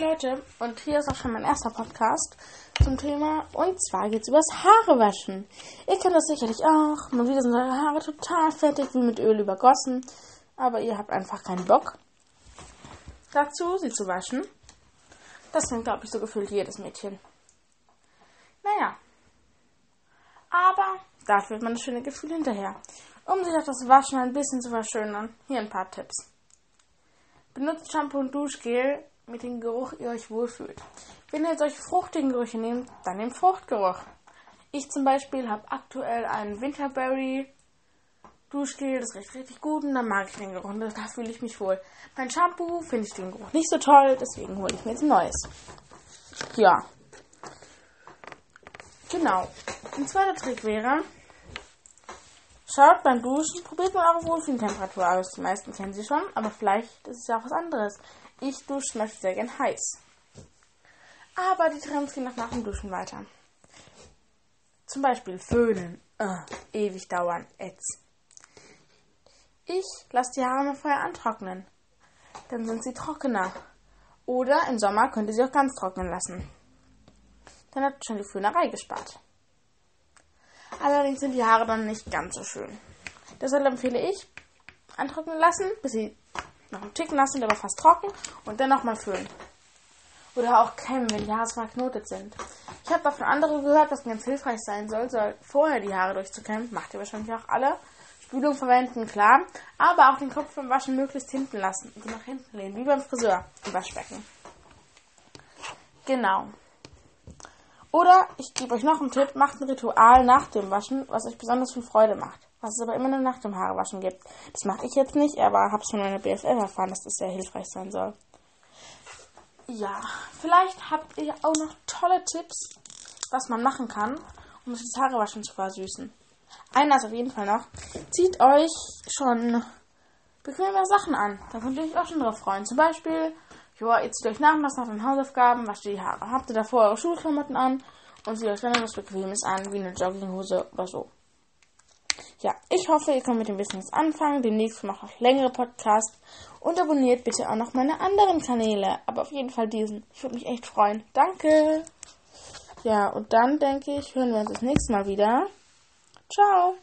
Leute, und hier ist auch schon mein erster Podcast zum Thema. Und zwar geht es übers Haarewaschen. Ihr kennt das sicherlich auch. Mal wieder sind eure Haare total fettig, wie mit Öl übergossen. Aber ihr habt einfach keinen Bock dazu, sie zu waschen. Das kennt, glaube ich, so gefühlt jedes Mädchen. Naja. Aber dafür hat man das schöne Gefühl hinterher. Um sich auch das Waschen ein bisschen zu verschönern, hier ein paar Tipps. Benutzt Shampoo und Duschgel mit dem Geruch ihr euch wohlfühlt. Wenn ihr solche fruchtigen Gerüche nehmt, dann nehmt Fruchtgeruch. Ich zum Beispiel habe aktuell einen Winterberry Duschgel, das riecht richtig gut und dann mag ich den Geruch und da fühle ich mich wohl. Mein Shampoo finde ich den Geruch nicht so toll, deswegen hole ich mir jetzt ein neues. Ja. Genau. Ein zweiter Trick wäre, Schaut beim Duschen, probiert mal eure Wohlfühltemperatur aus. Die meisten kennen sie schon, aber vielleicht ist es ja auch was anderes. Ich dusche zum Beispiel sehr gern heiß. Aber die Trends gehen noch nach dem Duschen weiter. Zum Beispiel föhnen. Uh, ewig dauern. Ätz. Ich lasse die Haare mal vorher antrocknen. Dann sind sie trockener. Oder im Sommer könnt ihr sie auch ganz trocknen lassen. Dann habt ihr schon die Föhnerei gespart. Allerdings sind die Haare dann nicht ganz so schön. Deshalb empfehle ich, antrocknen lassen, bis sie noch einen Ticken nass sind, aber fast trocken und dann nochmal föhnen. Oder auch kämmen, wenn die Haare verknotet sind. Ich habe davon andere gehört, was ganz hilfreich sein soll, soll vorher die Haare durchzukämmen. Macht ihr wahrscheinlich auch alle. Spülung verwenden, klar. Aber auch den Kopf beim Waschen möglichst hinten lassen und nach hinten lehnen, wie beim Friseur im Waschbecken. Genau. Oder ich gebe euch noch einen Tipp, macht ein Ritual nach dem Waschen, was euch besonders viel Freude macht. Was es aber immer nur nach dem Haarewaschen gibt. Das mache ich jetzt nicht, aber habe es von meiner BFF erfahren, dass das sehr hilfreich sein soll. Ja, vielleicht habt ihr auch noch tolle Tipps, was man machen kann, um sich das Haarewaschen zu versüßen. Einer ist auf jeden Fall noch, zieht euch schon bequeme Sachen an. Da könnt ihr euch auch schon drauf freuen. Zum Beispiel ihr zieht euch nachmittags nach den Hausaufgaben, wascht die Haare. Habt ihr davor eure Schulklamotten an und zieht euch dann etwas Bequemes an, wie eine Jogginghose oder so. Ja, ich hoffe, ihr könnt mit dem Business anfangen. Demnächst mache ich längere Podcasts. Und abonniert bitte auch noch meine anderen Kanäle. Aber auf jeden Fall diesen. Ich würde mich echt freuen. Danke. Ja, und dann denke ich, hören wir uns das nächste Mal wieder. Ciao.